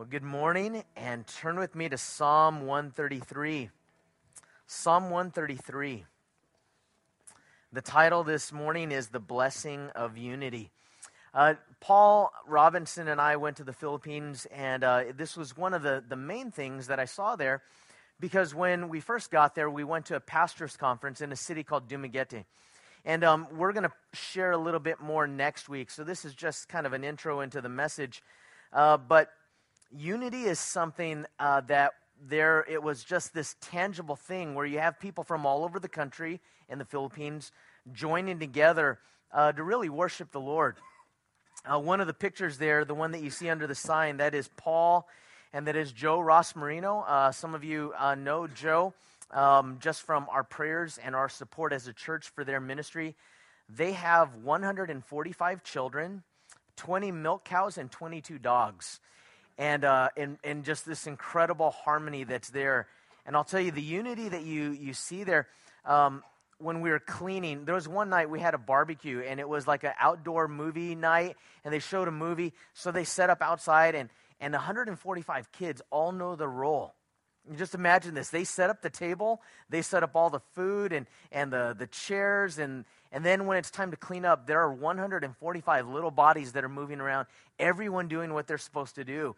Well, good morning, and turn with me to Psalm 133. Psalm 133. The title this morning is The Blessing of Unity. Uh, Paul Robinson and I went to the Philippines, and uh, this was one of the, the main things that I saw there because when we first got there, we went to a pastor's conference in a city called Dumaguete. And um, we're going to share a little bit more next week. So, this is just kind of an intro into the message. Uh, but unity is something uh, that there it was just this tangible thing where you have people from all over the country in the Philippines joining together uh, to really worship the Lord. Uh, one of the pictures there, the one that you see under the sign, that is Paul and that is Joe Ross Marino. Uh, some of you uh, know Joe um, just from our prayers and our support as a church for their ministry. They have 145 children, 20 milk cows, and 22 dogs and, uh, and, and just this incredible harmony that's there. And I'll tell you, the unity that you, you see there, um, when we were cleaning, there was one night we had a barbecue, and it was like an outdoor movie night, and they showed a movie. So they set up outside, and, and 145 kids all know the role. just imagine this. They set up the table, they set up all the food and, and the, the chairs, and, and then when it's time to clean up, there are 145 little bodies that are moving around, everyone doing what they're supposed to do.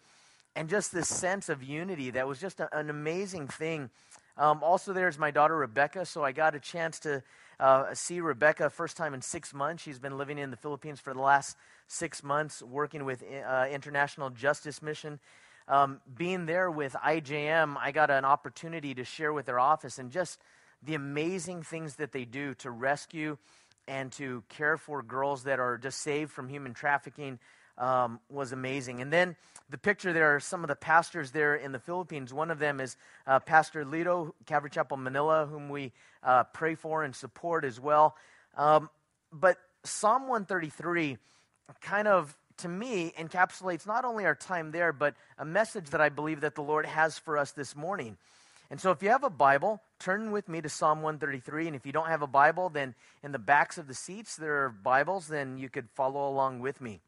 And just this sense of unity that was just a, an amazing thing. Um, also, there's my daughter Rebecca, so I got a chance to uh, see Rebecca first time in six months. She's been living in the Philippines for the last six months, working with uh, International Justice Mission. Um, being there with IJM, I got an opportunity to share with their office and just the amazing things that they do to rescue and to care for girls that are just saved from human trafficking um, was amazing. And then the picture there are some of the pastors there in the Philippines. One of them is uh, Pastor Lito, Calvary Chapel Manila, whom we uh, pray for and support as well. Um, but Psalm 133 kind of, to me, encapsulates not only our time there, but a message that I believe that the Lord has for us this morning. And so, if you have a Bible, turn with me to Psalm 133. And if you don't have a Bible, then in the backs of the seats there are Bibles, then you could follow along with me.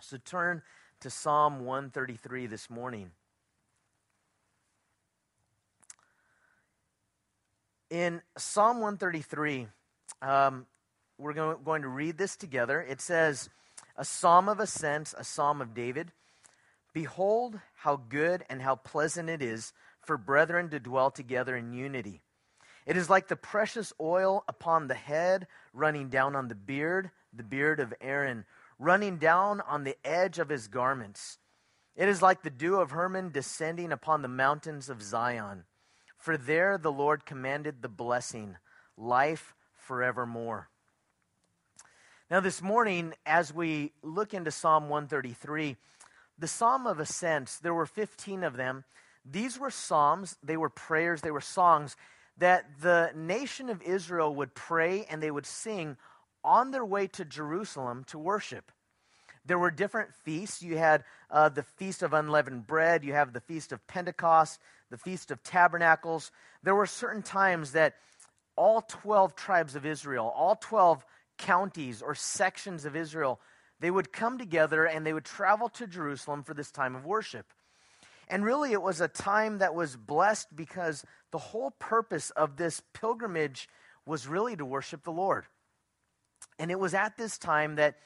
So, turn to Psalm 133 this morning. In Psalm 133, um, we're going to read this together. It says, A psalm of ascent, a psalm of David. Behold, how good and how pleasant it is for brethren to dwell together in unity. It is like the precious oil upon the head, running down on the beard, the beard of Aaron, running down on the edge of his garments. It is like the dew of Hermon descending upon the mountains of Zion. For there the Lord commanded the blessing, life forevermore. Now, this morning, as we look into Psalm 133, the Psalm of Ascents, there were 15 of them. These were psalms, they were prayers, they were songs that the nation of Israel would pray and they would sing on their way to Jerusalem to worship. There were different feasts. You had uh, the Feast of Unleavened Bread, you have the Feast of Pentecost, the Feast of Tabernacles. There were certain times that all 12 tribes of Israel, all 12 counties or sections of Israel, they would come together and they would travel to Jerusalem for this time of worship. And really, it was a time that was blessed because the whole purpose of this pilgrimage was really to worship the Lord. And it was at this time that,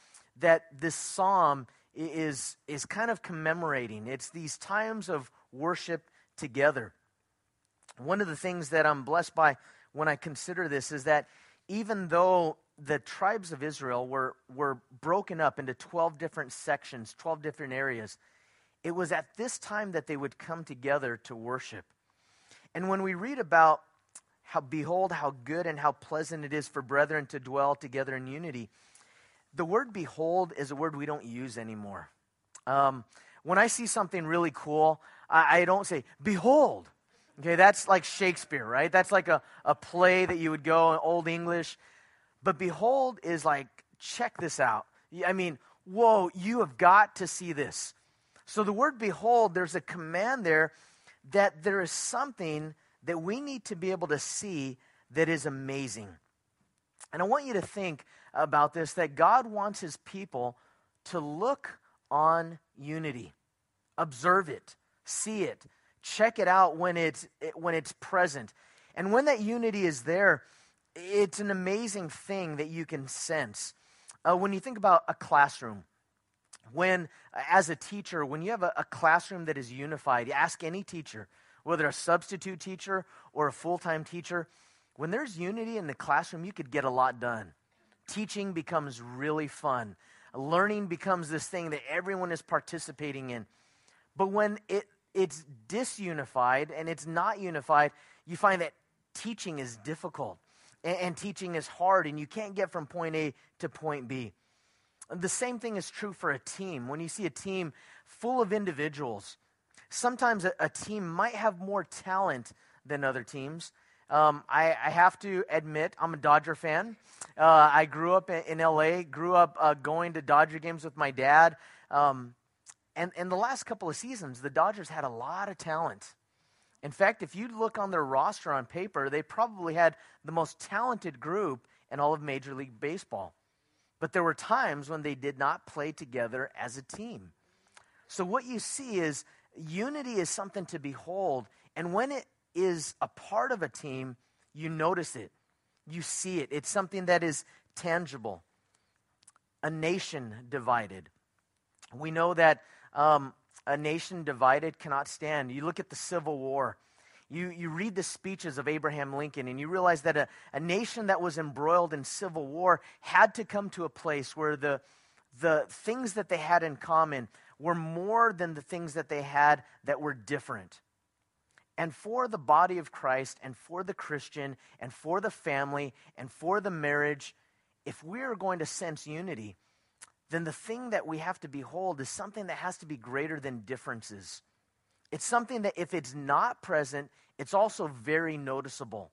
that this psalm is, is kind of commemorating. It's these times of worship together. One of the things that I'm blessed by when I consider this is that even though the tribes of Israel were, were broken up into 12 different sections, 12 different areas, it was at this time that they would come together to worship. And when we read about how, behold, how good and how pleasant it is for brethren to dwell together in unity, the word behold is a word we don't use anymore. Um, when I see something really cool, I, I don't say, behold. Okay, that's like Shakespeare, right? That's like a, a play that you would go in Old English. But behold is like, check this out. I mean, whoa, you have got to see this. So the word behold, there's a command there that there is something that we need to be able to see that is amazing. And I want you to think about this that God wants his people to look on unity. observe it, see it, check it out when it's, when it's present. And when that unity is there, it's an amazing thing that you can sense. Uh, when you think about a classroom, when, uh, as a teacher, when you have a, a classroom that is unified, ask any teacher, whether a substitute teacher or a full time teacher, when there's unity in the classroom, you could get a lot done. Teaching becomes really fun. Learning becomes this thing that everyone is participating in. But when it, it's disunified and it's not unified, you find that teaching is difficult and, and teaching is hard, and you can't get from point A to point B. The same thing is true for a team. When you see a team full of individuals, sometimes a, a team might have more talent than other teams. Um, I, I, have to admit, I'm a Dodger fan. Uh, I grew up in, in LA, grew up uh, going to Dodger games with my dad. Um, and in the last couple of seasons, the Dodgers had a lot of talent. In fact, if you look on their roster on paper, they probably had the most talented group in all of Major League Baseball. But there were times when they did not play together as a team. So what you see is unity is something to behold. And when it is a part of a team, you notice it, you see it. It's something that is tangible. A nation divided. We know that um, a nation divided cannot stand. You look at the Civil War. You, you read the speeches of Abraham Lincoln and you realize that a, a nation that was embroiled in civil war had to come to a place where the, the things that they had in common were more than the things that they had that were different. And for the body of Christ and for the Christian and for the family and for the marriage, if we are going to sense unity, then the thing that we have to behold is something that has to be greater than differences. It's something that if it's not present, it's also very noticeable.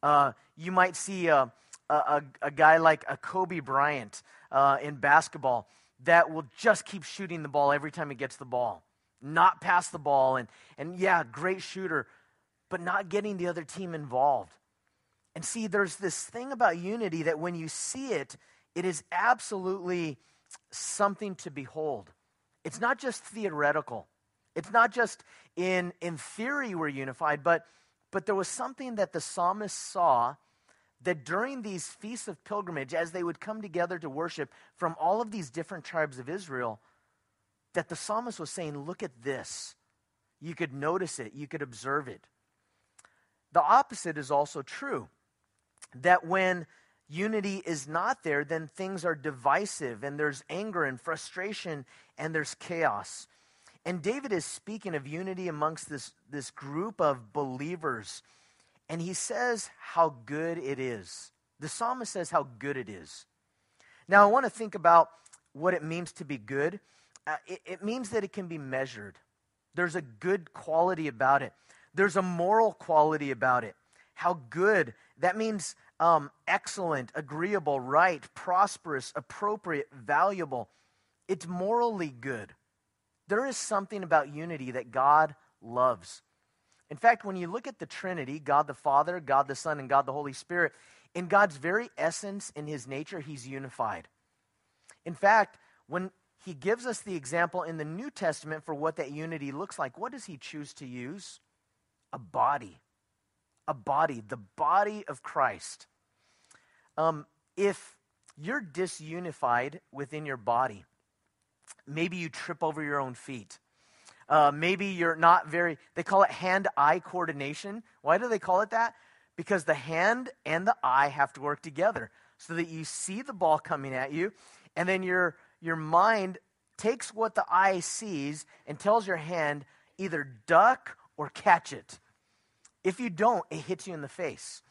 Uh, you might see a, a, a, guy like a Kobe Bryant uh, in basketball that will just keep shooting the ball every time he gets the ball, not pass the ball, and, and yeah, great shooter, but not getting the other team involved. And see, there's this thing about unity that when you see it, it is absolutely something to behold. It's not just theoretical. It's not just in, in theory we're unified, but, but there was something that the psalmist saw that during these feasts of pilgrimage, as they would come together to worship from all of these different tribes of Israel, that the psalmist was saying, Look at this. You could notice it, you could observe it. The opposite is also true. That when unity is not there, then things are divisive and there's anger and frustration and there's chaos. And David is speaking of unity amongst this, this group of believers. And he says how good it is. The psalmist says how good it is. Now, I want to think about what it means to be good. Uh, it, it means that it can be measured, there's a good quality about it, there's a moral quality about it. How good. That means um, excellent, agreeable, right, prosperous, appropriate, valuable. It's morally good. There is something about unity that God loves. In fact, when you look at the Trinity, God the Father, God the Son, and God the Holy Spirit, in God's very essence, in his nature, he's unified. In fact, when he gives us the example in the New Testament for what that unity looks like, what does he choose to use? A body. A body, the body of Christ. Um, if you're disunified within your body, Maybe you trip over your own feet. Uh, maybe you're not very, they call it hand eye coordination. Why do they call it that? Because the hand and the eye have to work together so that you see the ball coming at you, and then your, your mind takes what the eye sees and tells your hand either duck or catch it. If you don't, it hits you in the face.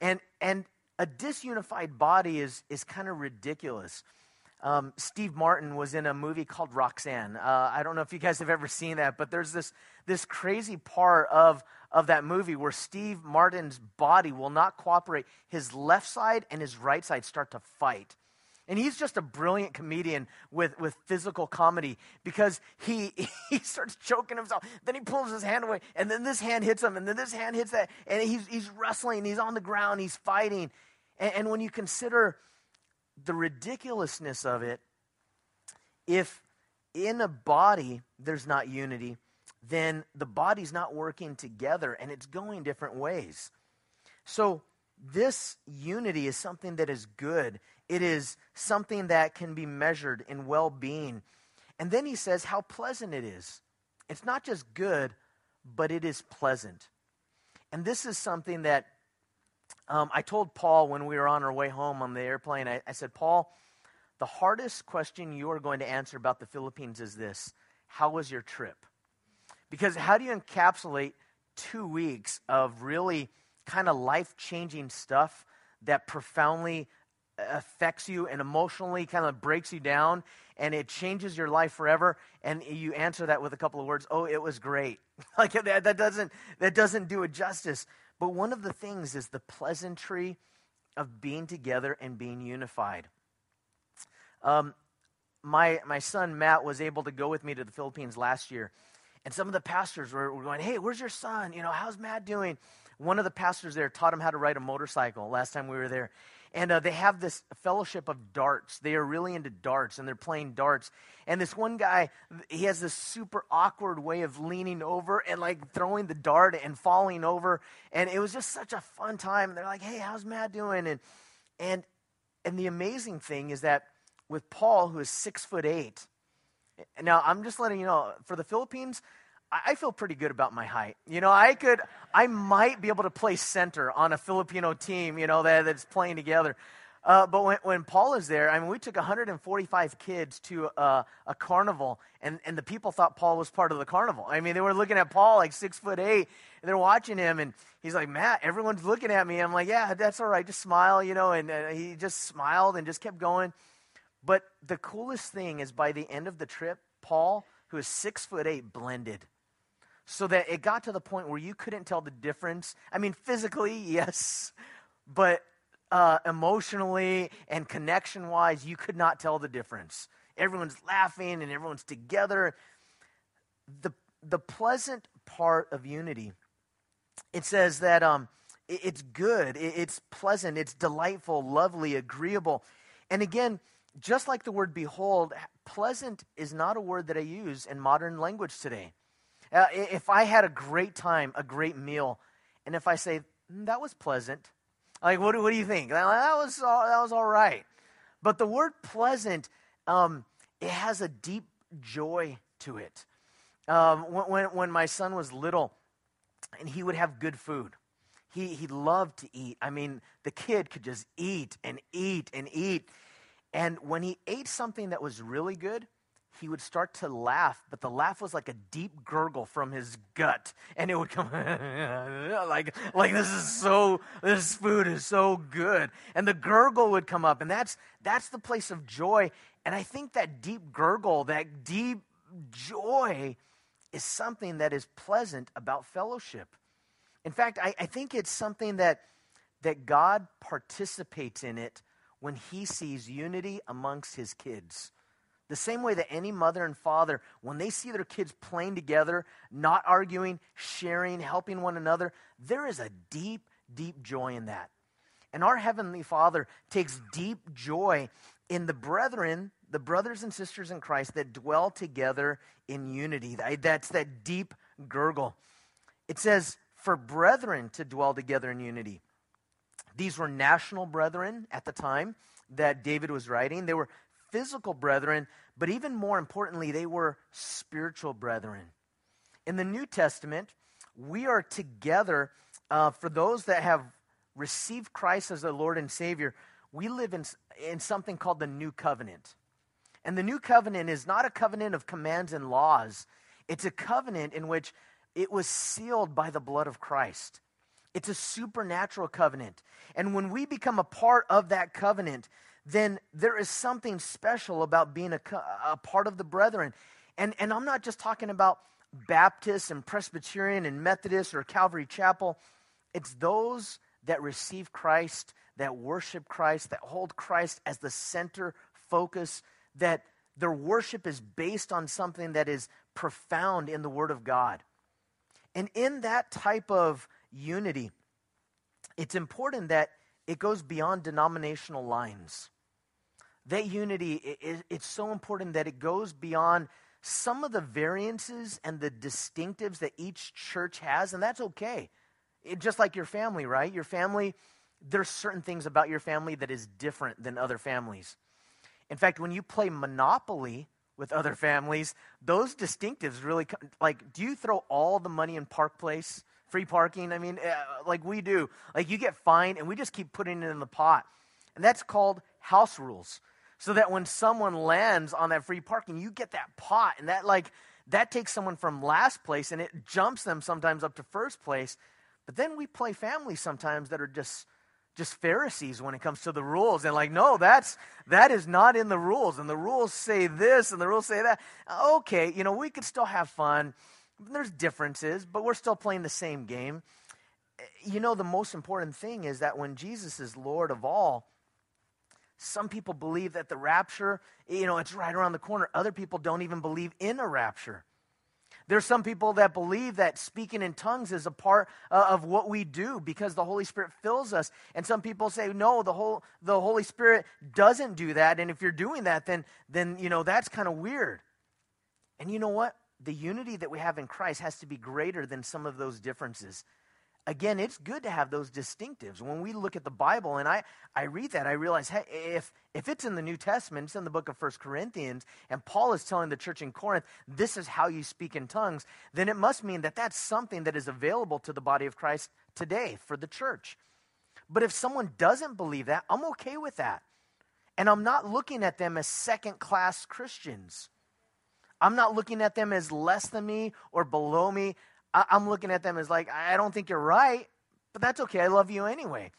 And, and a disunified body is, is kind of ridiculous. Um, Steve Martin was in a movie called Roxanne. Uh, I don't know if you guys have ever seen that, but there's this, this crazy part of, of that movie where Steve Martin's body will not cooperate. His left side and his right side start to fight. And he's just a brilliant comedian with, with physical comedy because he, he starts choking himself. Then he pulls his hand away, and then this hand hits him, and then this hand hits that. And he's, he's wrestling, he's on the ground, he's fighting. And, and when you consider the ridiculousness of it if in a body there's not unity, then the body's not working together and it's going different ways. So, this unity is something that is good. It is something that can be measured in well being. And then he says how pleasant it is. It's not just good, but it is pleasant. And this is something that um, I told Paul when we were on our way home on the airplane. I, I said, Paul, the hardest question you are going to answer about the Philippines is this How was your trip? Because how do you encapsulate two weeks of really kind of life changing stuff that profoundly affects you and emotionally kind of breaks you down and it changes your life forever and you answer that with a couple of words oh it was great like that, that doesn't that doesn't do it justice but one of the things is the pleasantry of being together and being unified um, my my son matt was able to go with me to the philippines last year and some of the pastors were, were going hey where's your son you know how's matt doing one of the pastors there taught him how to ride a motorcycle last time we were there. And uh, they have this fellowship of darts. They are really into darts and they're playing darts. And this one guy, he has this super awkward way of leaning over and like throwing the dart and falling over. And it was just such a fun time. And they're like, hey, how's Matt doing? And, and, and the amazing thing is that with Paul, who is six foot eight, now I'm just letting you know, for the Philippines, I feel pretty good about my height. You know, I could, I might be able to play center on a Filipino team, you know, that, that's playing together. Uh, but when, when Paul is there, I mean, we took 145 kids to uh, a carnival, and, and the people thought Paul was part of the carnival. I mean, they were looking at Paul like six foot eight, and they're watching him, and he's like, Matt, everyone's looking at me. I'm like, yeah, that's all right, just smile, you know, and uh, he just smiled and just kept going. But the coolest thing is by the end of the trip, Paul, who is six foot eight, blended so that it got to the point where you couldn't tell the difference. I mean, physically, yes, but uh, emotionally and connection wise, you could not tell the difference. Everyone's laughing and everyone's together. The, the pleasant part of unity, it says that um, it, it's good, it, it's pleasant, it's delightful, lovely, agreeable. And again, just like the word behold, pleasant is not a word that I use in modern language today. Uh, if I had a great time, a great meal, and if I say, mm, that was pleasant, like, what, what do you think? That was, all, that was all right. But the word pleasant, um, it has a deep joy to it. Um, when, when my son was little, and he would have good food, he, he loved to eat. I mean, the kid could just eat and eat and eat. And when he ate something that was really good, he would start to laugh, but the laugh was like a deep gurgle from his gut. And it would come like, like this is so, this food is so good. And the gurgle would come up, and that's, that's the place of joy. And I think that deep gurgle, that deep joy, is something that is pleasant about fellowship. In fact, I, I think it's something that, that God participates in it when he sees unity amongst his kids. The same way that any mother and father, when they see their kids playing together, not arguing, sharing, helping one another, there is a deep, deep joy in that. And our Heavenly Father takes deep joy in the brethren, the brothers and sisters in Christ that dwell together in unity. That's that deep gurgle. It says, for brethren to dwell together in unity. These were national brethren at the time that David was writing. They were physical brethren, but even more importantly, they were spiritual brethren. In the New Testament, we are together uh, for those that have received Christ as their Lord and Savior. We live in, in something called the New Covenant. And the New Covenant is not a covenant of commands and laws, it's a covenant in which it was sealed by the blood of Christ. It's a supernatural covenant. And when we become a part of that covenant, then there is something special about being a, a part of the brethren. And, and I'm not just talking about Baptist and Presbyterian and Methodist or Calvary Chapel. It's those that receive Christ, that worship Christ, that hold Christ as the center focus, that their worship is based on something that is profound in the Word of God. And in that type of unity, it's important that it goes beyond denominational lines that unity, it, it's so important that it goes beyond some of the variances and the distinctives that each church has, and that's okay. It, just like your family, right? Your family, there's certain things about your family that is different than other families. In fact, when you play Monopoly with other families, those distinctives really like. Do you throw all the money in Park Place? Free parking? I mean, uh, like we do. Like you get fined, and we just keep putting it in the pot, and that's called house rules. So that when someone lands on that free parking, you get that pot, and that like that takes someone from last place, and it jumps them sometimes up to first place. But then we play families sometimes that are just just Pharisees when it comes to the rules. And like, no, that's that is not in the rules. And the rules say this and the rules say that. Okay, you know, we could still have fun. There's differences, but we're still playing the same game. Eh, you know, the most important thing is that when Jesus is Lord of all, some people believe that the rapture, you know, it's right around the corner. Other people don't even believe in a rapture. There's some people that believe that speaking in tongues is a part uh, of what we do because the Holy Spirit fills us. And some people say, no, the whole the Holy Spirit doesn't do that. And if you're doing that, then then you know that's kind of weird. And you know what? The unity that we have in Christ has to be greater than some of those differences again, it's good to have those distinctives. When we look at the Bible and I, I read that, I realize, hey, if, if it's in the New Testament, it's in the book of First Corinthians, and Paul is telling the church in Corinth, this is how you speak in tongues, then it must mean that that's something that is available to the body of Christ today for the church. But if someone doesn't believe that, I'm okay with that. And I'm not looking at them as second class Christians. I'm not looking at them as less than me or below me. I, am looking at them as like, I don't think you're right, but that's okay. I love you anyway.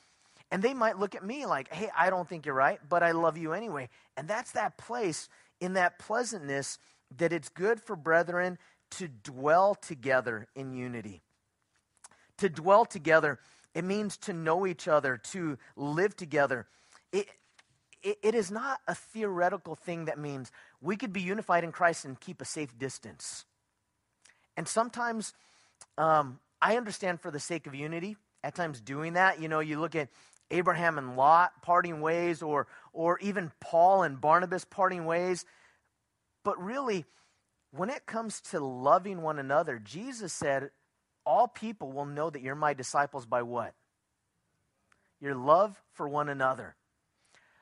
And they might look at me like, hey, I don't think you're right, but I love you anyway. And that's that place in that pleasantness that it's good for brethren to dwell together in unity. To dwell together, it means to know each other, to live together. It, it, it is not a theoretical thing that means we could be unified in Christ and keep a safe distance. And sometimes um, I understand for the sake of unity, at times doing that. You know, you look at Abraham and Lot parting ways, or, or even Paul and Barnabas parting ways. But really, when it comes to loving one another, Jesus said, All people will know that you're my disciples by what? Your love for one another.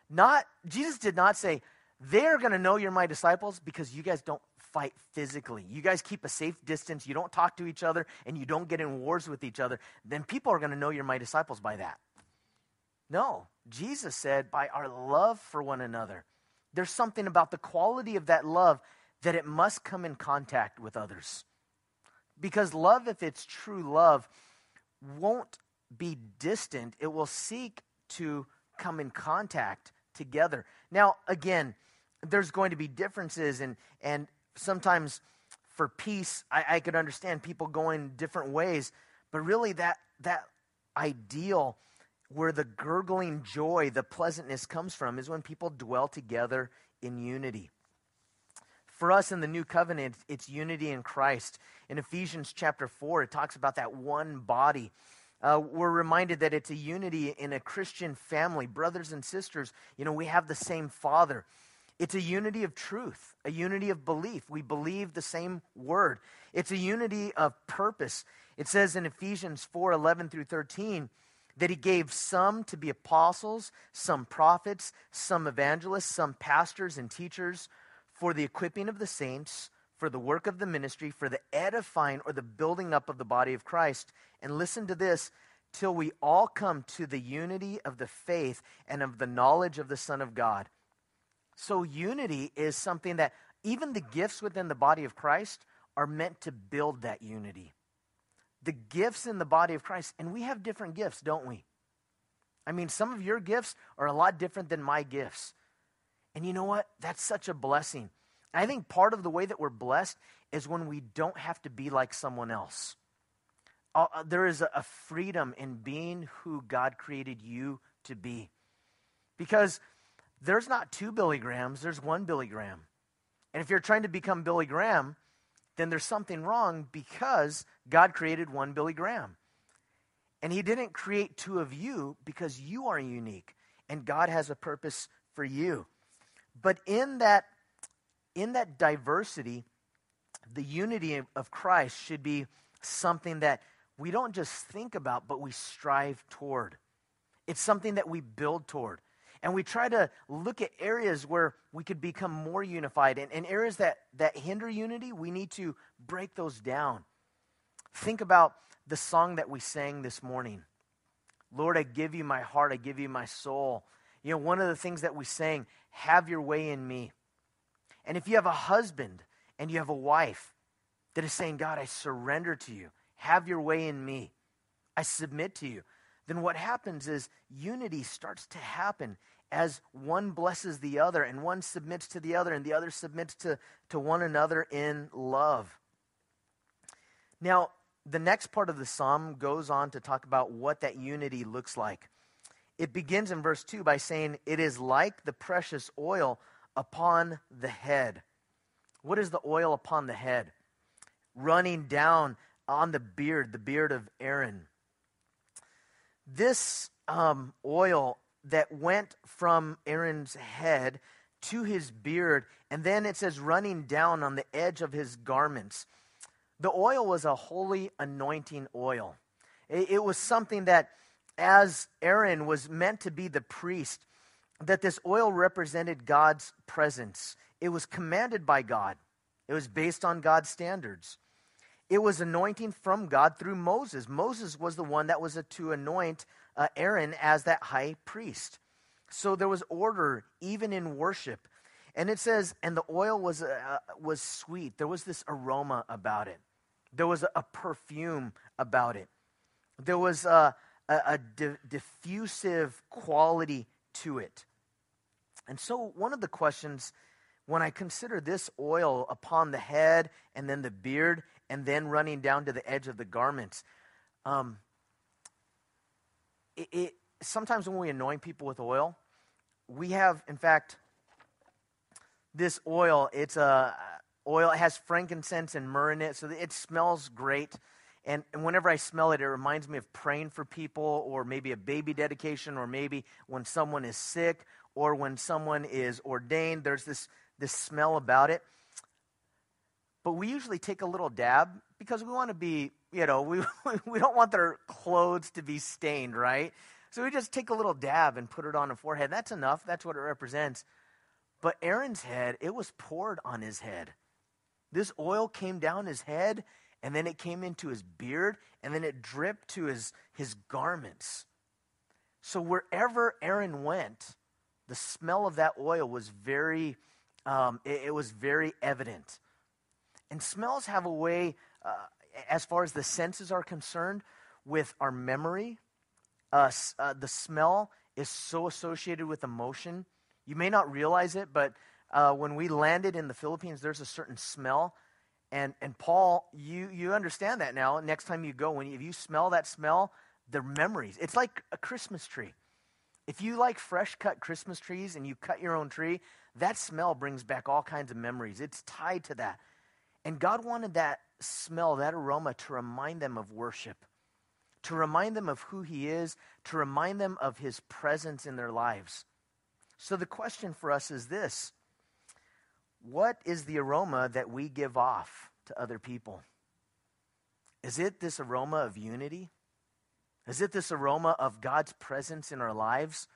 Not, Jesus did not say, They're going to know you're my disciples because you guys don't fight physically. You guys keep a safe distance, you don't talk to each other, and you don't get in wars with each other, then people are going to know you're my disciples by that. No, Jesus said by our love for one another. There's something about the quality of that love that it must come in contact with others. Because love, if it's true love, won't be distant, it will seek to come in contact together. Now, again, there's going to be differences and and sometimes for peace, I, I could understand people going different ways, but really that that ideal where the gurgling joy, the pleasantness comes from is when people dwell together in unity. For us in the new covenant, it's unity in Christ. In Ephesians chapter 4, it talks about that one body. Uh, we're reminded that it's a unity in a Christian family, brothers and sisters. You know, we have the same Father. It's a unity of truth, a unity of belief. We believe the same word. It's a unity of purpose. It says in Ephesians 4 11 through 13 that he gave some to be apostles, some prophets, some evangelists, some pastors and teachers for the equipping of the saints, for the work of the ministry, for the edifying or the building up of the body of Christ. And listen to this till we all come to the unity of the faith and of the knowledge of the Son of God so, unity is something that even the gifts within the body of Christ are meant to build that unity. The gifts in the body of Christ, and we have different gifts, don't we? I mean, some of your gifts are a lot different than my gifts. And you know what? That's such a blessing. I think part of the way that we're blessed is when we don't have to be like someone else. Uh, uh there is a, a freedom in being who God created you to be. Because there's not two Billy Grahams, there's one Billy Graham. And if you're trying to become Billy Graham, then there's something wrong because God created one Billy Graham. And He didn't create two of you because you are unique and God has a purpose for you. But in that, in that diversity, the unity of Christ should be something that we don't just think about, but we strive toward. It's something that we build toward. And we try to look at areas where we could become more unified. And, and areas that, that hinder unity, we need to break those down. Think about the song that we sang this morning Lord, I give you my heart, I give you my soul. You know, one of the things that we sang, have your way in me. And if you have a husband and you have a wife that is saying, God, I surrender to you, have your way in me, I submit to you, then what happens is unity starts to happen as one blesses the other and one submits to the other and the other submits to, to one another in love. Now, the next part of the psalm goes on to talk about what that unity looks like. It begins in verse 2 by saying, It is like the precious oil upon the head. What is the oil upon the head? Running down on the beard, the beard of Aaron. This um, oil that went from Aaron's head to his beard, and then it says running down on the edge of his garments. The oil was a holy anointing oil. It, it was something that, as Aaron was meant to be the priest, that this oil represented God's presence. It was commanded by God, it was based on God's standards. It was anointing from God through Moses. Moses was the one that was to anoint uh, Aaron as that high priest. So there was order even in worship. And it says, and the oil was, uh, was sweet. There was this aroma about it. There was a, perfume about it. There was a, a, a di- diffusive quality to it. And so, one of the questions when I consider this oil upon the head and then the beard and then running down to the edge of the garments, um, it, it, sometimes when we anoint people with oil, we have, in fact, this oil. It's a oil. It has frankincense and myrrh in it, so it smells great. And, and whenever I smell it, it reminds me of praying for people, or maybe a baby dedication, or maybe when someone is sick, or when someone is ordained. There's this this smell about it. But we usually take a little dab because we want to be you know, we, we don't want their clothes to be stained, right? So we just take a little dab and put it on the forehead. That's enough. That's what it represents. But Aaron's head, it was poured on his head. This oil came down his head, and then it came into his beard, and then it dripped to his, his garments. So wherever Aaron went, the smell of that oil was very, um, it, it, was very evident. And smells have a way, uh, as far as the senses are concerned, with our memory. Uh, uh, the smell is so associated with emotion. You may not realize it, but uh, when we landed in the Philippines, there's a certain smell. And, and Paul, you, you understand that now. Next time you go, when you, if you smell that smell, they're memories. It's like a Christmas tree. If you like fresh cut Christmas trees and you cut your own tree, that smell brings back all kinds of memories. It's tied to that. And God wanted that smell, that aroma, to remind them of worship, to remind them of who He is, to remind them of His presence in their lives. So the question for us is this What is the aroma that we give off to other people? Is it this aroma of unity? Is it this aroma of God's presence in our lives?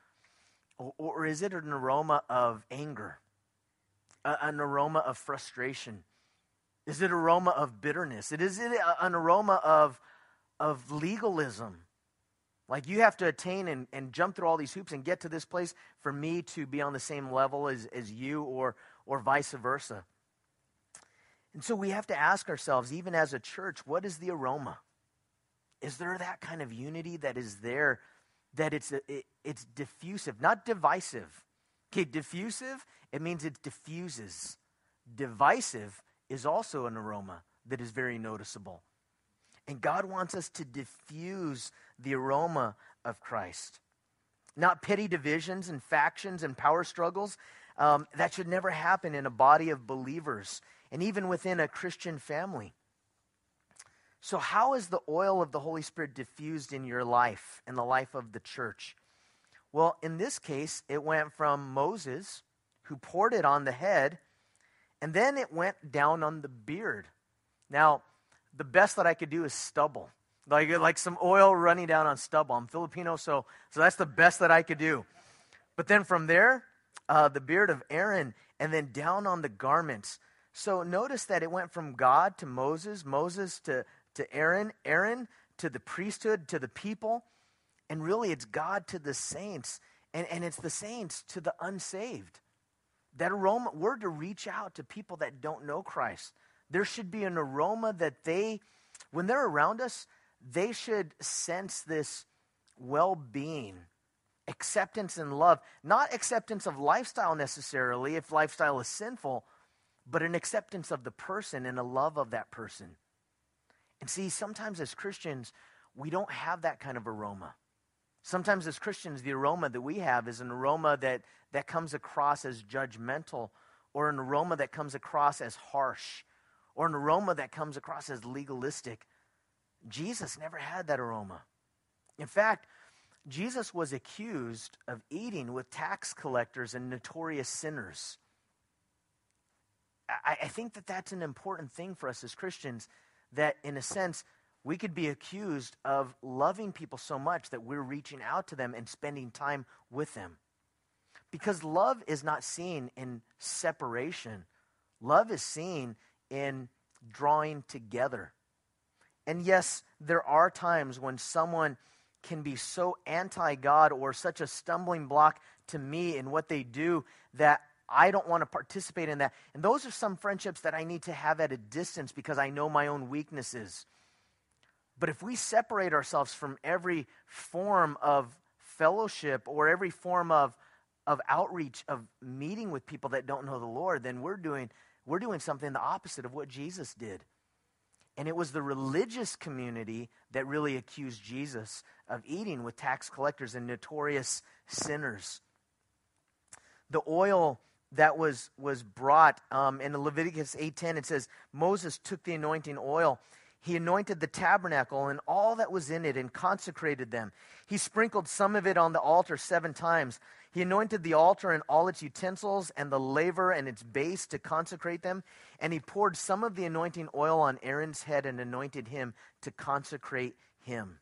Or, or is it an aroma of anger? A, an aroma of frustration? Is it aroma of bitterness? It is it uh, an aroma of, of legalism? Like you have to attain and, and jump through all these hoops and get to this place for me to be on the same level as, as you or, or vice versa. And so we have to ask ourselves, even as a church, what is the aroma? Is there that kind of unity that is there that it's, it, it's diffusive, not divisive? Okay, diffusive, it means it diffuses. Divisive, is also an aroma that is very noticeable. And God wants us to diffuse the aroma of Christ. Not petty divisions and factions and power struggles. Um, that should never happen in a body of believers and even within a Christian family. So, how is the oil of the Holy Spirit diffused in your life and the life of the church? Well, in this case, it went from Moses, who poured it on the head, and then it went down on the beard. Now, the best that I could do is stubble. Like, like some oil running down on stubble. I'm Filipino, so, so that's the best that I could do. But then from there, uh, the beard of Aaron, and then down on the garments. So notice that it went from God to Moses, Moses to, to Aaron, Aaron to the priesthood, to the people. And really, it's God to the saints, and, and it's the saints to the unsaved. That aroma, we're to reach out to people that don't know Christ. There should be an aroma that they, when they're around us, they should sense this well being, acceptance and love. Not acceptance of lifestyle necessarily, if lifestyle is sinful, but an acceptance of the person and a love of that person. And see, sometimes as Christians, we don't have that kind of aroma. Sometimes as Christians, the aroma that we have is an aroma that, that comes across as judgmental, or an aroma that comes across as harsh, or an aroma that comes across as legalistic. Jesus never had that aroma. In fact, Jesus was accused of eating with tax collectors and notorious sinners. I, I think that that's an important thing for us as Christians, that in a sense, we could be accused of loving people so much that we're reaching out to them and spending time with them. Because love is not seen in separation, love is seen in drawing together. And yes, there are times when someone can be so anti God or such a stumbling block to me in what they do that I don't want to participate in that. And those are some friendships that I need to have at a distance because I know my own weaknesses. But if we separate ourselves from every form of fellowship or every form of, of outreach, of meeting with people that don't know the Lord, then we're doing, we're doing something the opposite of what Jesus did. And it was the religious community that really accused Jesus of eating with tax collectors and notorious sinners. The oil that was, was brought um, in Leviticus 8.10, it says, Moses took the anointing oil he anointed the tabernacle and all that was in it and consecrated them. He sprinkled some of it on the altar seven times. He anointed the altar and all its utensils and the laver and its base to consecrate them. And he poured some of the anointing oil on Aaron's head and anointed him to consecrate him.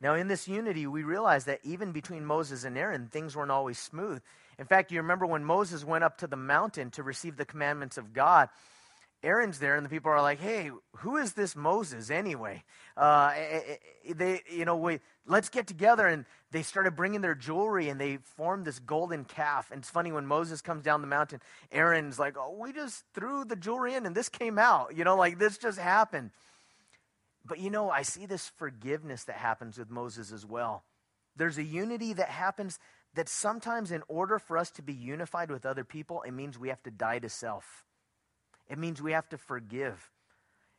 Now, in this unity, we realize that even between Moses and Aaron, things weren't always smooth. In fact, you remember when Moses went up to the mountain to receive the commandments of God, Aaron's there, and the people are like, "Hey, who is this Moses anyway?" Uh, eh, eh, eh, they, you know, we let's get together, and they started bringing their jewelry, and they formed this golden calf. And it's funny when Moses comes down the mountain, Aaron's like, "Oh, we just threw the jewelry in, and this came out." You know, like this just happened. But you know, I see this forgiveness that happens with Moses as well. There's a unity that happens that sometimes, in order for us to be unified with other people, it means we have to die to self. It means we have to forgive.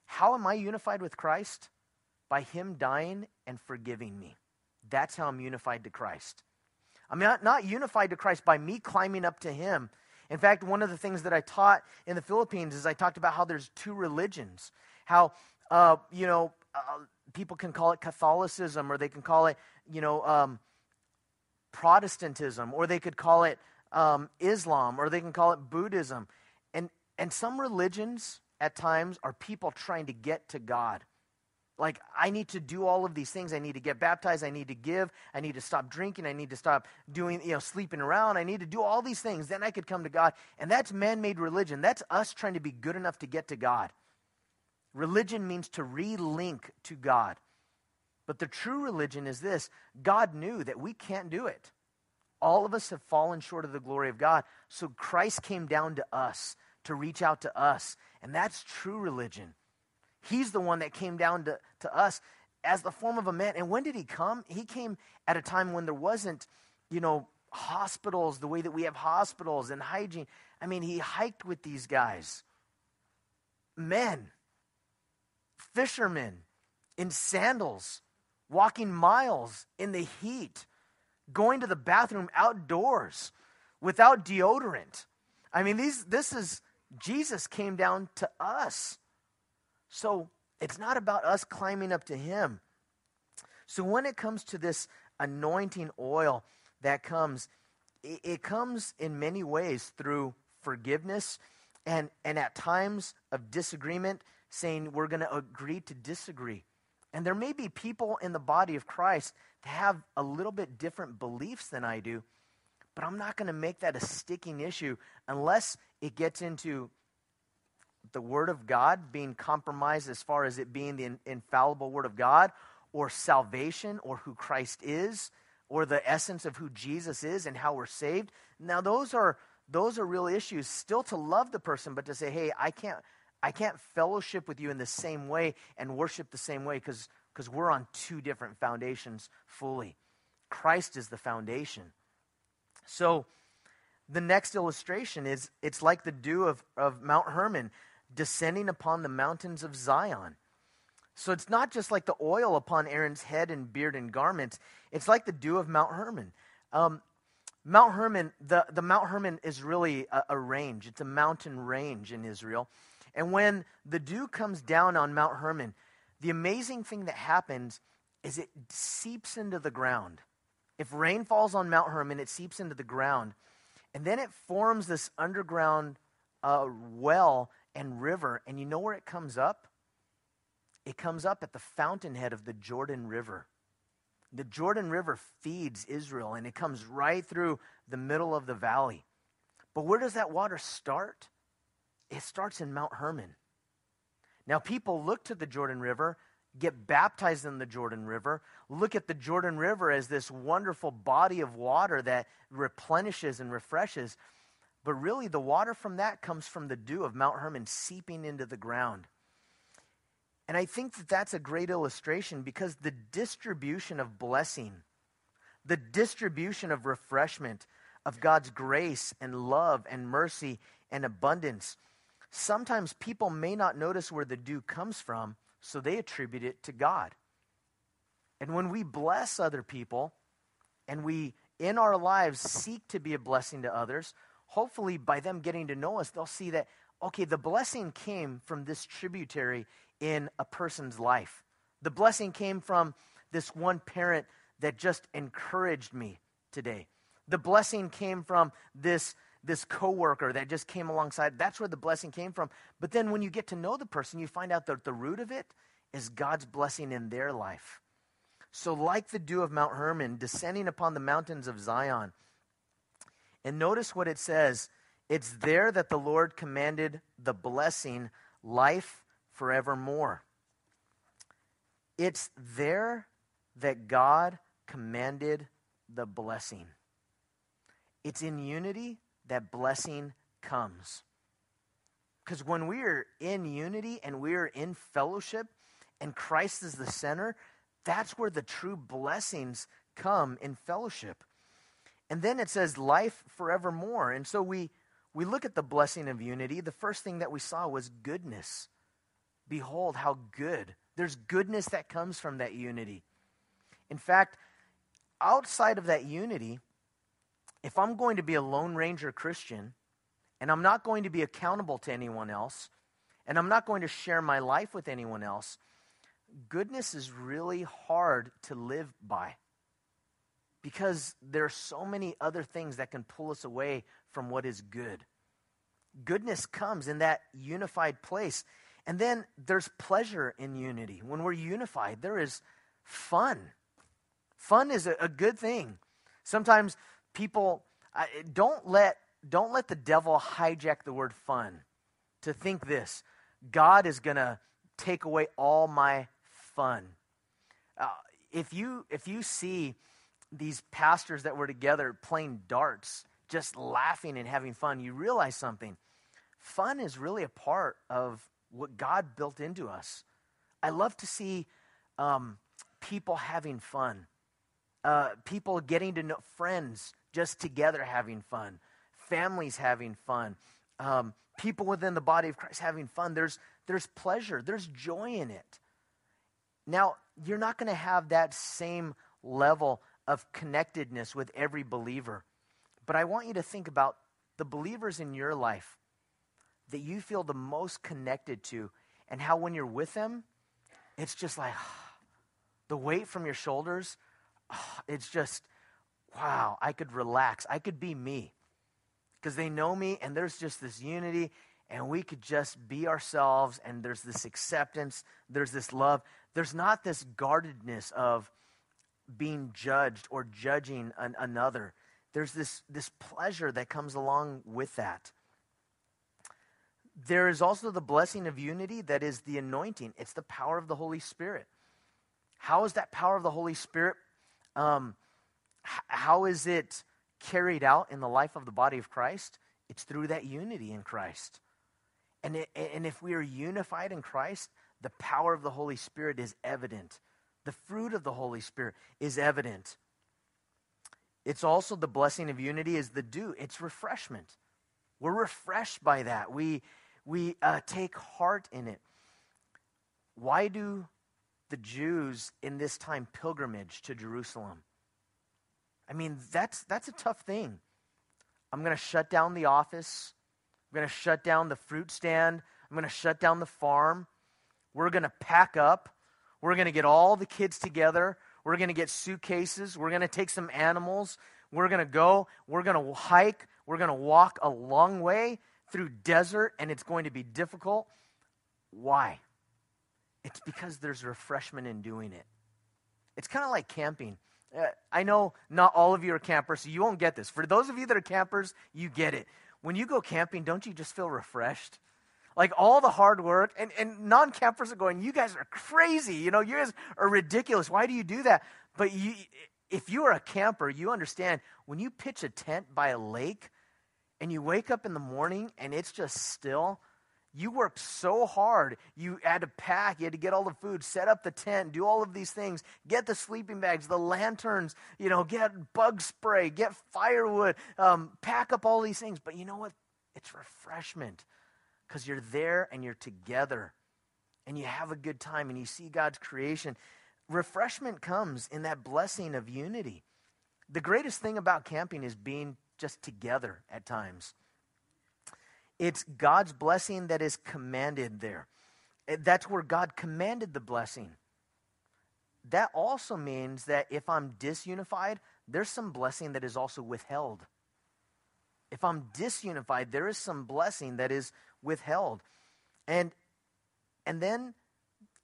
How am I unified with Christ? By Him dying and forgiving me. That's how I'm unified to Christ. I'm not, not unified to Christ by me climbing up to Him. In fact, one of the things that I taught in the Philippines is I talked about how there's two religions. How, uh, you know, uh, people can call it Catholicism or they can call it, you know, um, Protestantism or they could call it um, Islam or they can call it Buddhism. And some religions at times are people trying to get to God. Like, I need to do all of these things. I need to get baptized. I need to give. I need to stop drinking. I need to stop doing, you know, sleeping around. I need to do all these things. Then I could come to God. And that's man made religion. That's us trying to be good enough to get to God. Religion means to relink to God. But the true religion is this God knew that we can't do it. All of us have fallen short of the glory of God. So Christ came down to us to reach out to us. And that's true religion. He's the one that came down to, to us as the form of a man. And when did he come? He came at a time when there wasn't, you know, hospitals the way that we have hospitals and hygiene. I mean, he hiked with these guys. Men, fishermen in sandals, walking miles in the heat, going to the bathroom outdoors without deodorant. I mean, these, this is Jesus came down to us. So it's not about us climbing up to him. So when it comes to this anointing oil that comes, it, it comes in many ways through forgiveness and, and at times of disagreement, saying we're going to agree to disagree. And there may be people in the body of Christ that have a little bit different beliefs than I do, but I'm not going to make that a sticking issue unless it gets into the Word of God being compromised as far as it being the infallible Word of God, or salvation, or who Christ is, or the essence of who Jesus is and how we're saved. Now, those are those are real issues. Still to love the person, but to say, hey, I can't I can't fellowship with you in the same way and worship the same way because because we're on two different foundations fully. Christ is the foundation. So the next illustration is it's like the dew of, of Mount Hermon descending upon the mountains of Zion. So it's not just like the oil upon Aaron's head and beard and garments. It's like the dew of Mount Hermon. Um, Mount Hermon, the, the Mount Hermon is really a, a range. It's a mountain range in Israel. And when the dew comes down on Mount Hermon, the amazing thing that happens is it seeps into the ground. If rain falls on Mount Hermon, it seeps into the ground. And then it forms this underground uh, well and river. And you know where it comes up? It comes up at the fountainhead of the Jordan River. The Jordan River feeds Israel, and it comes right through the middle of the valley. But where does that water start? It starts in Mount Hermon. Now, people look to the Jordan River, get baptized in the Jordan River, look at the Jordan River as this wonderful body of water that replenishes and refreshes. But really, the water from that comes from the dew of Mount Hermon seeping into the ground. And I think that that's a great illustration because the distribution of blessing, the distribution of refreshment, of God's grace and love and mercy and abundance, sometimes people may not notice where the dew comes from, so they attribute it to God. And when we bless other people and we, in our lives, seek to be a blessing to others, hopefully by them getting to know us, they'll see that, okay, the blessing came from this tributary in a person's life. The blessing came from this one parent that just encouraged me today. The blessing came from this this coworker that just came alongside. That's where the blessing came from. But then when you get to know the person, you find out that the root of it is God's blessing in their life. So, like the dew of Mount Hermon descending upon the mountains of Zion. And notice what it says it's there that the Lord commanded the blessing, life forevermore. It's there that God commanded the blessing. It's in unity that blessing comes. Because when we are in unity and we are in fellowship and Christ is the center, that's where the true blessings come in fellowship. And then it says life forevermore. And so we we look at the blessing of unity. The first thing that we saw was goodness. Behold, how good. There's goodness that comes from that unity. In fact, outside of that unity, if I'm going to be a Lone Ranger Christian and I'm not going to be accountable to anyone else and I'm not going to share my life with anyone else, goodness is really hard to live by because there are so many other things that can pull us away from what is good. Goodness comes in that unified place. And then there's pleasure in unity. When we're unified, there is fun. Fun is a, a good thing. Sometimes people don't let don't let the devil hijack the word fun to think this God is going to take away all my fun. Uh, if you if you see these pastors that were together playing darts, just laughing and having fun, you realize something. Fun is really a part of what God built into us. I love to see um, people having fun, uh, people getting to know friends just together having fun, families having fun, um, people within the body of Christ having fun. There's there's pleasure, there's joy in it. Now, you're not going to have that same level of connectedness with every believer. But I want you to think about the believers in your life that you feel the most connected to, and how when you're with them, it's just like the weight from your shoulders, it's just wow, I could relax. I could be me. Because they know me, and there's just this unity, and we could just be ourselves, and there's this acceptance, there's this love. There's not this guardedness of being judged or judging an, another. There's this, this pleasure that comes along with that. There is also the blessing of unity that is the anointing, it's the power of the Holy Spirit. How is that power of the Holy Spirit? Um, how is it carried out in the life of the body of Christ? It's through that unity in Christ. And, it, and if we are unified in Christ, the power of the Holy Spirit is evident. The fruit of the Holy Spirit is evident. It's also the blessing of unity is the dew. It's refreshment. We're refreshed by that. We we uh, take heart in it. Why do the Jews in this time pilgrimage to Jerusalem? I mean, that's that's a tough thing. I'm going to shut down the office. I'm going to shut down the fruit stand. I'm going to shut down the farm. We're going to pack up. We're going to get all the kids together. We're going to get suitcases. We're going to take some animals. We're going to go. We're going to hike. We're going to walk a long way through desert and it's going to be difficult. Why? It's because there's refreshment in doing it. It's kind of like camping. Uh, I know not all of you are campers, so you won't get this. For those of you that are campers, you get it. When you go camping, don't you just feel refreshed? Like all the hard work, and, and non campers are going, You guys are crazy. You know, you guys are ridiculous. Why do you do that? But you, if you are a camper, you understand when you pitch a tent by a lake and you wake up in the morning and it's just still, you worked so hard. You had to pack, you had to get all the food, set up the tent, do all of these things, get the sleeping bags, the lanterns, you know, get bug spray, get firewood, um, pack up all these things. But you know what? It's refreshment because you're there and you're together and you have a good time and you see God's creation. Refreshment comes in that blessing of unity. The greatest thing about camping is being just together at times. It's God's blessing that is commanded there. Eh, that's where God commanded the blessing. That also means that if I'm disunified, there's some blessing that is also withheld. If I'm disunified, there is some blessing that is withheld. And and then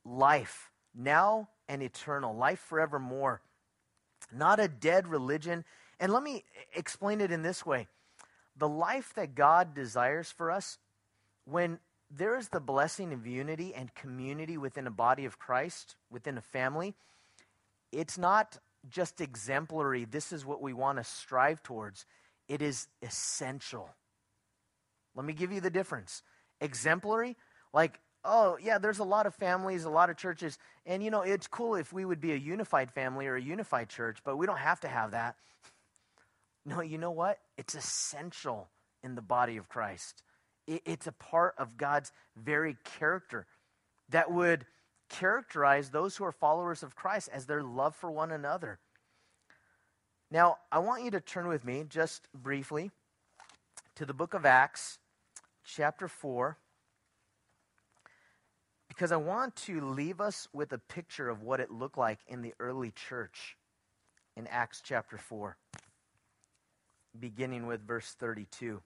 life, now and eternal, life forevermore. Not a dead religion. And let me explain it in this way. The life that God desires for us, when there is the blessing of unity and community within a body of Christ, within a family, it's not just exemplary. This is what we want to strive towards. It is essential. Let me give you the difference. Exemplary, like, oh, yeah, there's a lot of families, a lot of churches, and you know, it's cool if we would be a unified family or a unified church, but we don't have to have that. No, you know what? It's essential in the body of Christ. It, it's a part of God's very character that would characterize those who are followers of Christ as their love for one another. Now, I want you to turn with me just briefly to the book of Acts, chapter 4, because I want to leave us with a picture of what it looked like in the early church in Acts chapter 4, beginning with verse 32.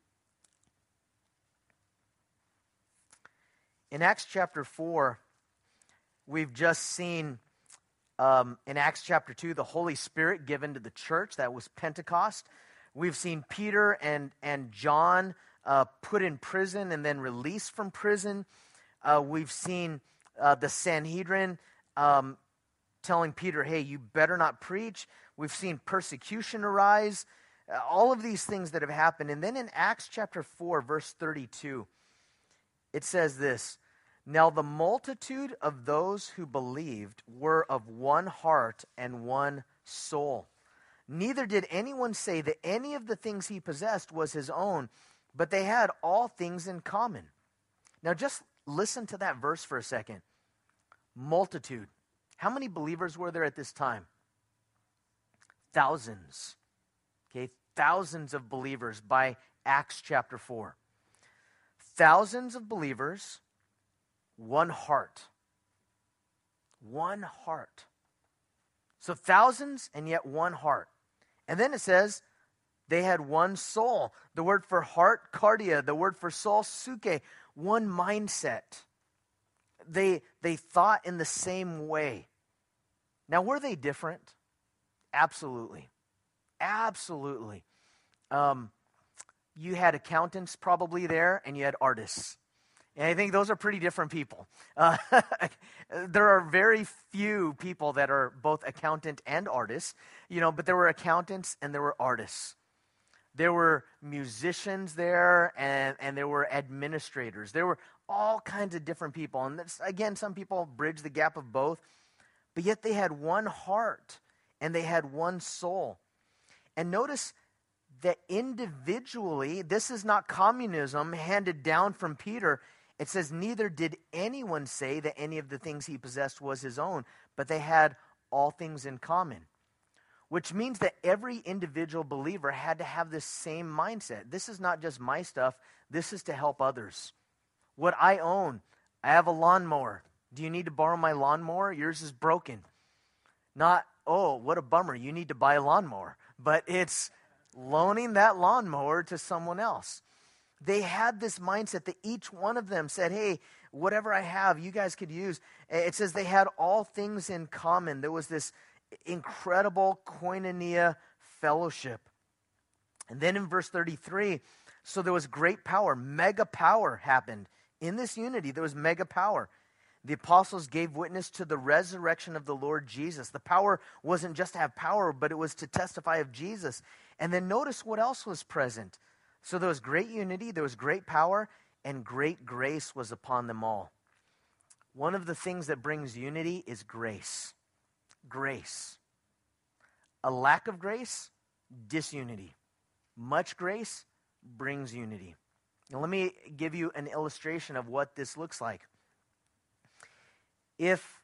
In Acts chapter 4, we've just seen um, in Acts chapter 2, the Holy Spirit given to the church. That was Pentecost. We've seen Peter and, and John uh, put in prison and then released from prison. Uh, we've seen uh, the Sanhedrin um, telling Peter, hey, you better not preach. We've seen persecution arise. Uh, all of these things that have happened. And then in Acts chapter 4, verse 32, it says this now, the multitude of those who believed were of one heart and one soul. Neither did anyone say that any of the things he possessed was his own, but they had all things in common. Now, just listen to that verse for a second. Multitude. How many believers were there at this time? Thousands. Okay, thousands of believers by Acts chapter 4. Thousands of believers one heart. One heart. So thousands and yet one heart. And then it says they had one soul. The word for heart, cardia. The word for soul, suke. One mindset. They, they thought in the same way. Now, were they different? Absolutely. Absolutely. Um, you had accountants probably there, and you had artists. And I think those are pretty different people. Uh, there are very few people that are both accountant and artist, you know, but there were accountants and there were artists. There were musicians there and, and there were administrators. There were all kinds of different people. And this, again, some people bridge the gap of both, but yet they had one heart and they had one soul. And notice that individually, this is not communism handed down from Peter. It says, Neither did anyone say that any of the things he possessed was his own, but they had all things in common. Which means that every individual believer had to have this same mindset. This is not just my stuff, this is to help others. What I own, I have a lawnmower. Do you need to borrow my lawnmower? Yours is broken. Not, oh, what a bummer, you need to buy a lawnmower. But it's loaning that lawnmower to someone else they had this mindset that each one of them said, Hey, whatever I have, you guys could use. It says they had all things in common. There was this incredible koinonia fellowship. And then in verse 33, so there was great power, mega power happened. In this unity, there was mega power. The apostles gave witness to the resurrection of the Lord Jesus. The power wasn't just to have power, but it was to testify of Jesus. And then notice what else was present so there was great unity, there was great power, and great grace was upon them all. One of the things that brings unity is grace. Grace. A lack of grace, disunity. Much grace brings unity. Now, let me give you an illustration of what this looks like. If,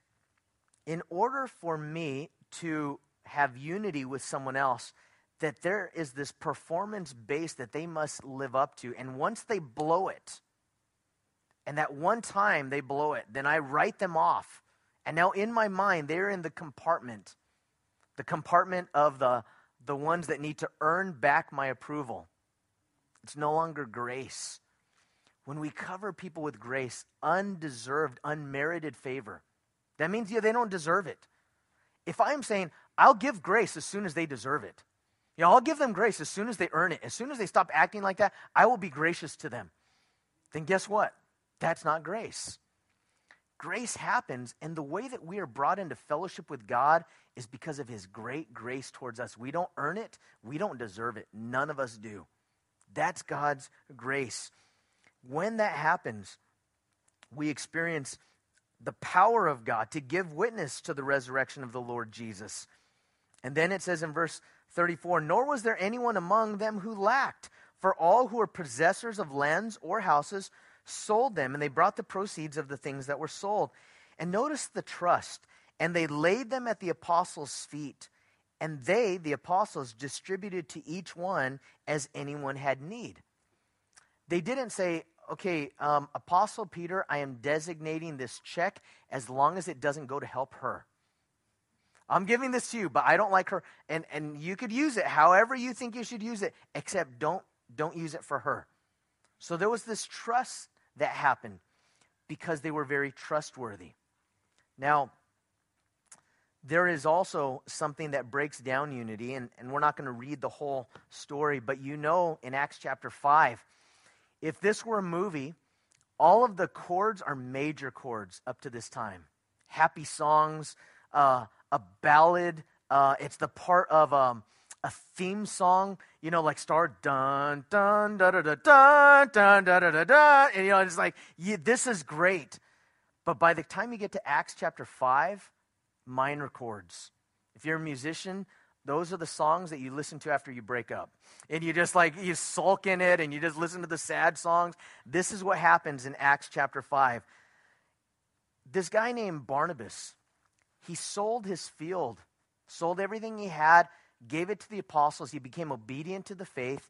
in order for me to have unity with someone else, that there is this performance base that they must live up to. And once they blow it, and that one time they blow it, then I write them off. And now in my mind, they're in the compartment, the compartment of the, the ones that need to earn back my approval. It's no longer grace. When we cover people with grace, undeserved, unmerited favor, that means yeah, they don't deserve it. If I'm saying, I'll give grace as soon as they deserve it, you know, I'll give them grace as soon as they earn it. As soon as they stop acting like that, I will be gracious to them. Then guess what? That's not grace. Grace happens, and the way that we are brought into fellowship with God is because of His great grace towards us. We don't earn it, we don't deserve it. None of us do. That's God's grace. When that happens, we experience the power of God to give witness to the resurrection of the Lord Jesus. And then it says in verse 34 Nor was there anyone among them who lacked, for all who were possessors of lands or houses sold them, and they brought the proceeds of the things that were sold. And notice the trust. And they laid them at the apostles' feet. And they, the apostles, distributed to each one as anyone had need. They didn't say, okay, um, Apostle Peter, I am designating this check as long as it doesn't go to help her. I'm giving this to you, but I don't like her. And, and you could use it however you think you should use it, except don't, don't use it for her. So there was this trust that happened because they were very trustworthy. Now, there is also something that breaks down unity, and, and we're not going to read the whole story, but you know in Acts chapter 5, if this were a movie, all of the chords are major chords up to this time. Happy songs, uh, a ballad. Uh, it's the part of um, a theme song, you know, like start dun dun da da da dun dun da da da da, and you know, it's like yeah, this is great. But by the time you get to Acts chapter five, minor chords. If you're a musician, those are the songs that you listen to after you break up. And you just like, you sulk in it and you just listen to the sad songs. This is what happens in Acts chapter 5. This guy named Barnabas, he sold his field, sold everything he had, gave it to the apostles. He became obedient to the faith.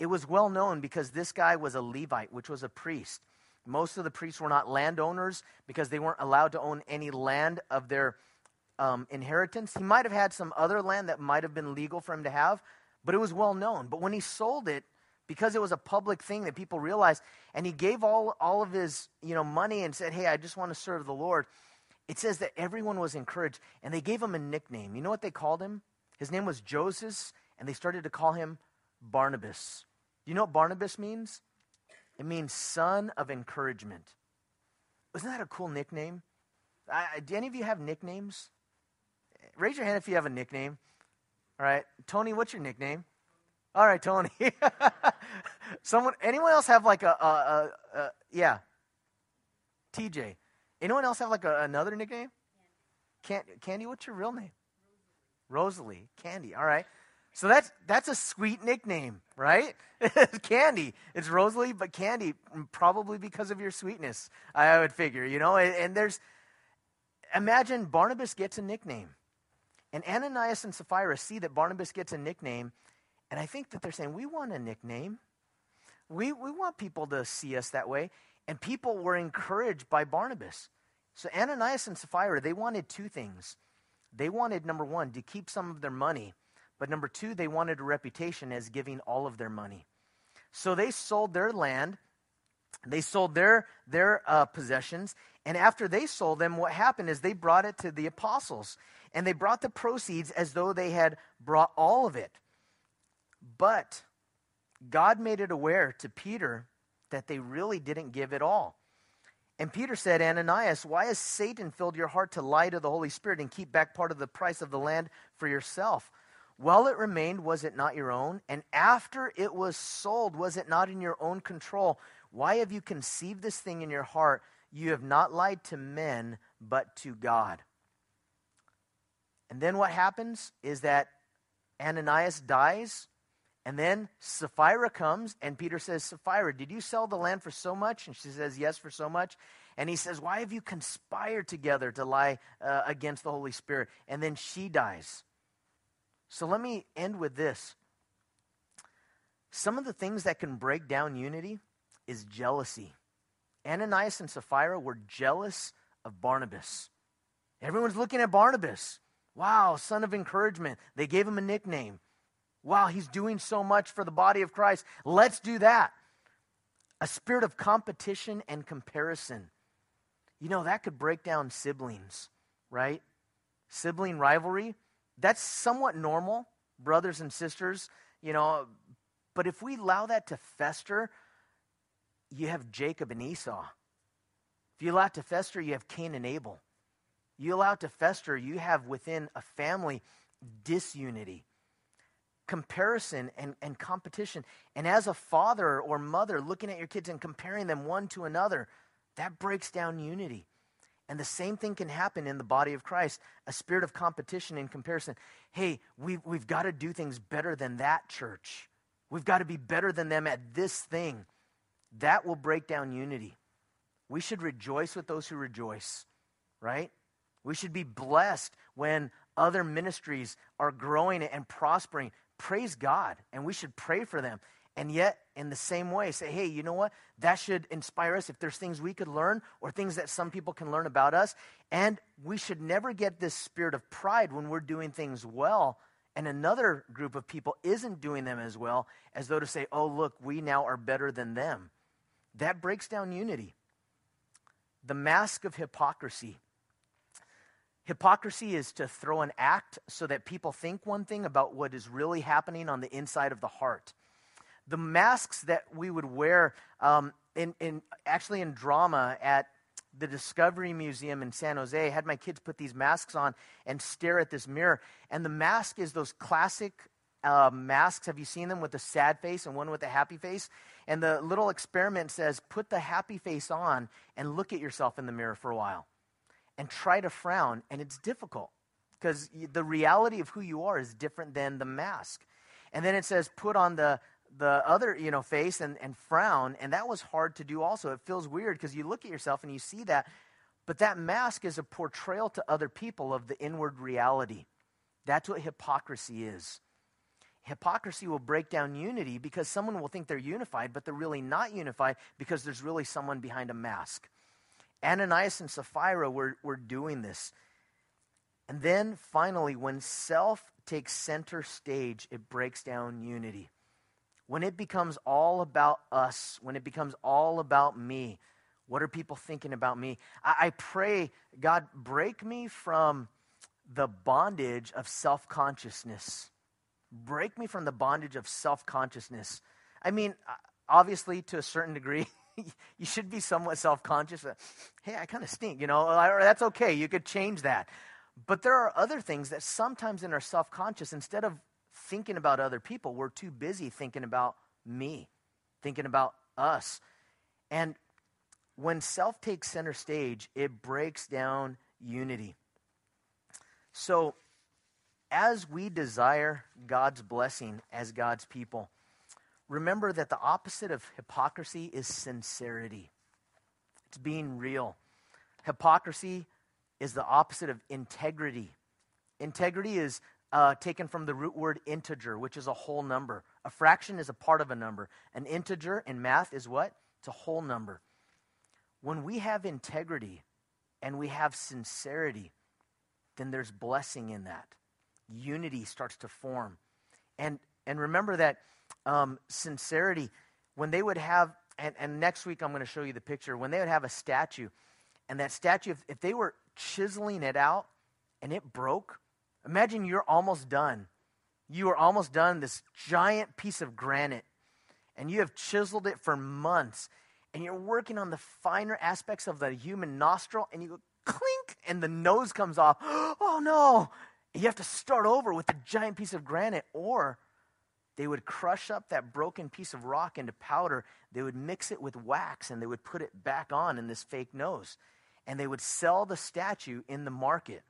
It was well known because this guy was a Levite, which was a priest. Most of the priests were not landowners because they weren't allowed to own any land of their um, inheritance. He might have had some other land that might have been legal for him to have, but it was well known. But when he sold it, because it was a public thing that people realized, and he gave all, all of his you know, money and said, Hey, I just want to serve the Lord, it says that everyone was encouraged, and they gave him a nickname. You know what they called him? His name was Joseph, and they started to call him Barnabas. Do you know what Barnabas means? It means son of encouragement. Isn't that a cool nickname? I, do any of you have nicknames? Raise your hand if you have a nickname. All right. Tony, what's your nickname? All right, Tony. Someone, anyone else have like a, a, a, a yeah? TJ. Anyone else have like another nickname? Candy. Candy, what's your real name? Rosalie. Candy. All right. So that's that's a sweet nickname, right? Candy. It's Rosalie, but Candy, probably because of your sweetness, I would figure, you know. And, and there's, imagine Barnabas gets a nickname, and Ananias and Sapphira see that Barnabas gets a nickname, and I think that they're saying, we want a nickname. We we want people to see us that way, and people were encouraged by Barnabas. So Ananias and Sapphira, they wanted two things. They wanted number one to keep some of their money but number two, they wanted a reputation as giving all of their money. So they sold their land, they sold their, their uh, possessions, and after they sold them, what happened is they brought it to the apostles. And they brought the proceeds as though they had brought all of it. But God made it aware to Peter that they really didn't give it all. And Peter said, Ananias, why has Satan filled your heart to lie to the Holy Spirit and keep back part of the price of the land for yourself? While it remained, was it not your own? And after it was sold, was it not in your own control? Why have you conceived this thing in your heart? You have not lied to men, but to God. And then what happens is that Ananias dies, and then Sapphira comes, and Peter says, Sapphira, did you sell the land for so much? And she says, Yes, for so much. And he says, Why have you conspired together to lie uh, against the Holy Spirit? And then she dies. So let me end with this. Some of the things that can break down unity is jealousy. Ananias and Sapphira were jealous of Barnabas. Everyone's looking at Barnabas. Wow, son of encouragement. They gave him a nickname. Wow, he's doing so much for the body of Christ. Let's do that. A spirit of competition and comparison. You know, that could break down siblings, right? Sibling rivalry that's somewhat normal, brothers and sisters, you know. But if we allow that to fester, you have Jacob and Esau. If you allow it to fester, you have Cain and Abel. You allow it to fester, you have within a family disunity, comparison, and, and competition. And as a father or mother looking at your kids and comparing them one to another, that breaks down unity. And the same thing can happen in the body of Christ a spirit of competition and comparison. Hey, we've, we've got to do things better than that church. We've got to be better than them at this thing. That will break down unity. We should rejoice with those who rejoice, right? We should be blessed when other ministries are growing and prospering. Praise God, and we should pray for them. And yet, in the same way, say, hey, you know what? That should inspire us if there's things we could learn or things that some people can learn about us. And we should never get this spirit of pride when we're doing things well and another group of people isn't doing them as well, as though to say, oh, look, we now are better than them. That breaks down unity. The mask of hypocrisy. Hypocrisy is to throw an act so that people think one thing about what is really happening on the inside of the heart the masks that we would wear um, in, in actually in drama at the Discovery Museum in San Jose. I had my kids put these masks on and stare at this mirror. And the mask is those classic uh, masks. Have you seen them with the sad face and one with the happy face? And the little experiment says put the happy face on and look at yourself in the mirror for a while and try to frown. And it's difficult because the reality of who you are is different than the mask. And then it says put on the the other you know face and, and frown and that was hard to do also it feels weird because you look at yourself and you see that but that mask is a portrayal to other people of the inward reality that's what hypocrisy is hypocrisy will break down unity because someone will think they're unified but they're really not unified because there's really someone behind a mask ananias and sapphira were, were doing this And then finally, when self takes center stage, it breaks down unity. When it becomes all about us, when it becomes all about me, what are people thinking about me? I, I pray, God, break me from the bondage of self consciousness. Break me from the bondage of self consciousness. I mean, obviously, to a certain degree, you should be somewhat self conscious. Uh, hey, I kind of stink, you know, that's okay. You could change that. But there are other things that sometimes in our self conscious, instead of thinking about other people, we're too busy thinking about me, thinking about us. And when self takes center stage, it breaks down unity. So, as we desire God's blessing as God's people, remember that the opposite of hypocrisy is sincerity. It's being real. Hypocrisy is the opposite of integrity. Integrity is uh, taken from the root word integer, which is a whole number. A fraction is a part of a number. An integer in math is what? It's a whole number. When we have integrity and we have sincerity, then there's blessing in that. Unity starts to form. And, and remember that um, sincerity, when they would have, and, and next week I'm going to show you the picture, when they would have a statue, and that statue, if, if they were chiseling it out and it broke, imagine you're almost done. You are almost done this giant piece of granite, and you have chiseled it for months, and you're working on the finer aspects of the human nostril, and you go clink, and the nose comes off. Oh no! You have to start over with a giant piece of granite, or they would crush up that broken piece of rock into powder. They would mix it with wax and they would put it back on in this fake nose. And they would sell the statue in the market.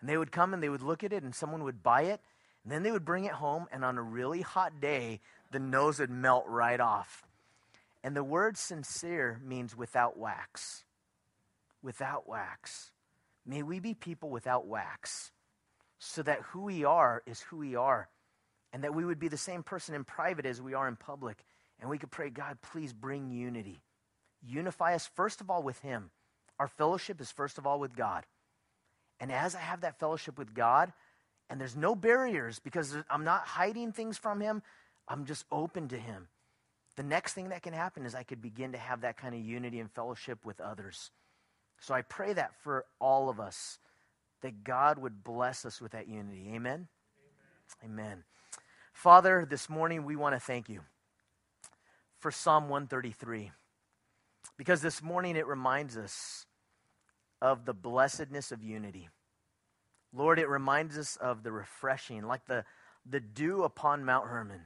And they would come and they would look at it and someone would buy it. And then they would bring it home. And on a really hot day, the nose would melt right off. And the word sincere means without wax. Without wax. May we be people without wax so that who we are is who we are and that we would be the same person in private as we are in public. And we could pray, God, please bring unity. Unify us, first of all, with Him. Our fellowship is, first of all, with God. And as I have that fellowship with God, and there's no barriers because I'm not hiding things from Him, I'm just open to Him. The next thing that can happen is I could begin to have that kind of unity and fellowship with others. So I pray that for all of us, that God would bless us with that unity. Amen. Amen. Amen. Father, this morning we want to thank you for Psalm 133 because this morning it reminds us of the blessedness of unity. Lord, it reminds us of the refreshing, like the, the dew upon Mount Hermon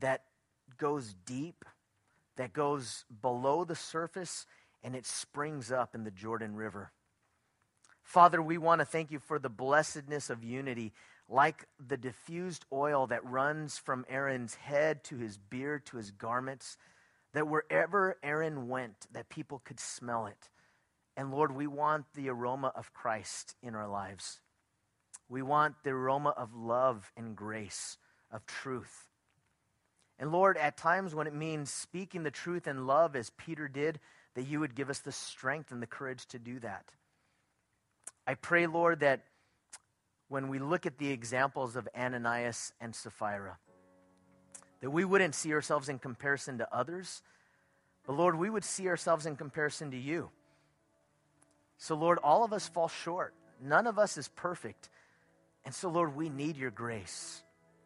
that goes deep, that goes below the surface, and it springs up in the Jordan River. Father, we want to thank you for the blessedness of unity like the diffused oil that runs from Aaron's head to his beard to his garments, that wherever Aaron went, that people could smell it. And Lord, we want the aroma of Christ in our lives. We want the aroma of love and grace, of truth. And Lord, at times when it means speaking the truth in love, as Peter did, that you would give us the strength and the courage to do that. I pray, Lord, that when we look at the examples of Ananias and Sapphira. That we wouldn't see ourselves in comparison to others, but Lord, we would see ourselves in comparison to you. So, Lord, all of us fall short. None of us is perfect. And so, Lord, we need your grace.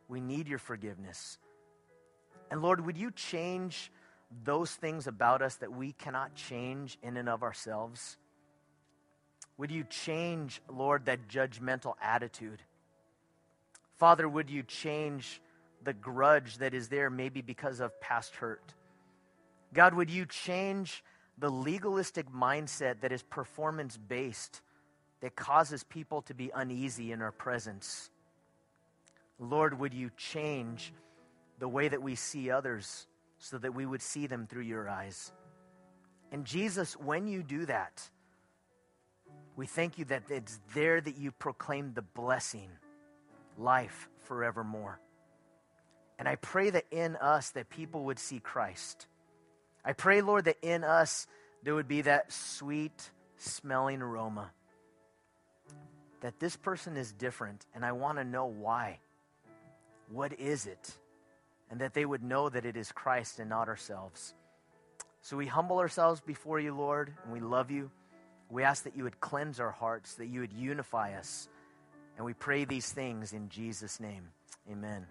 We need your forgiveness. And Lord, would you change those things about us that we cannot change in and of ourselves? Would you change, Lord, that judgmental attitude? Father, would you change the grudge that is there, maybe because of past hurt? God, would you change the legalistic mindset that is performance based, that causes people to be uneasy in our presence? Lord, would you change the way that we see others so that we would see them through your eyes? And Jesus, when you do that, we thank you that it's there that you proclaim the blessing, life forevermore. And I pray that in us that people would see Christ. I pray, Lord, that in us there would be that sweet smelling aroma. that this person is different and I want to know why. What is it? And that they would know that it is Christ and not ourselves. So we humble ourselves before you, Lord, and we love you. We ask that you would cleanse our hearts, that you would unify us. And we pray these things in Jesus' name. Amen.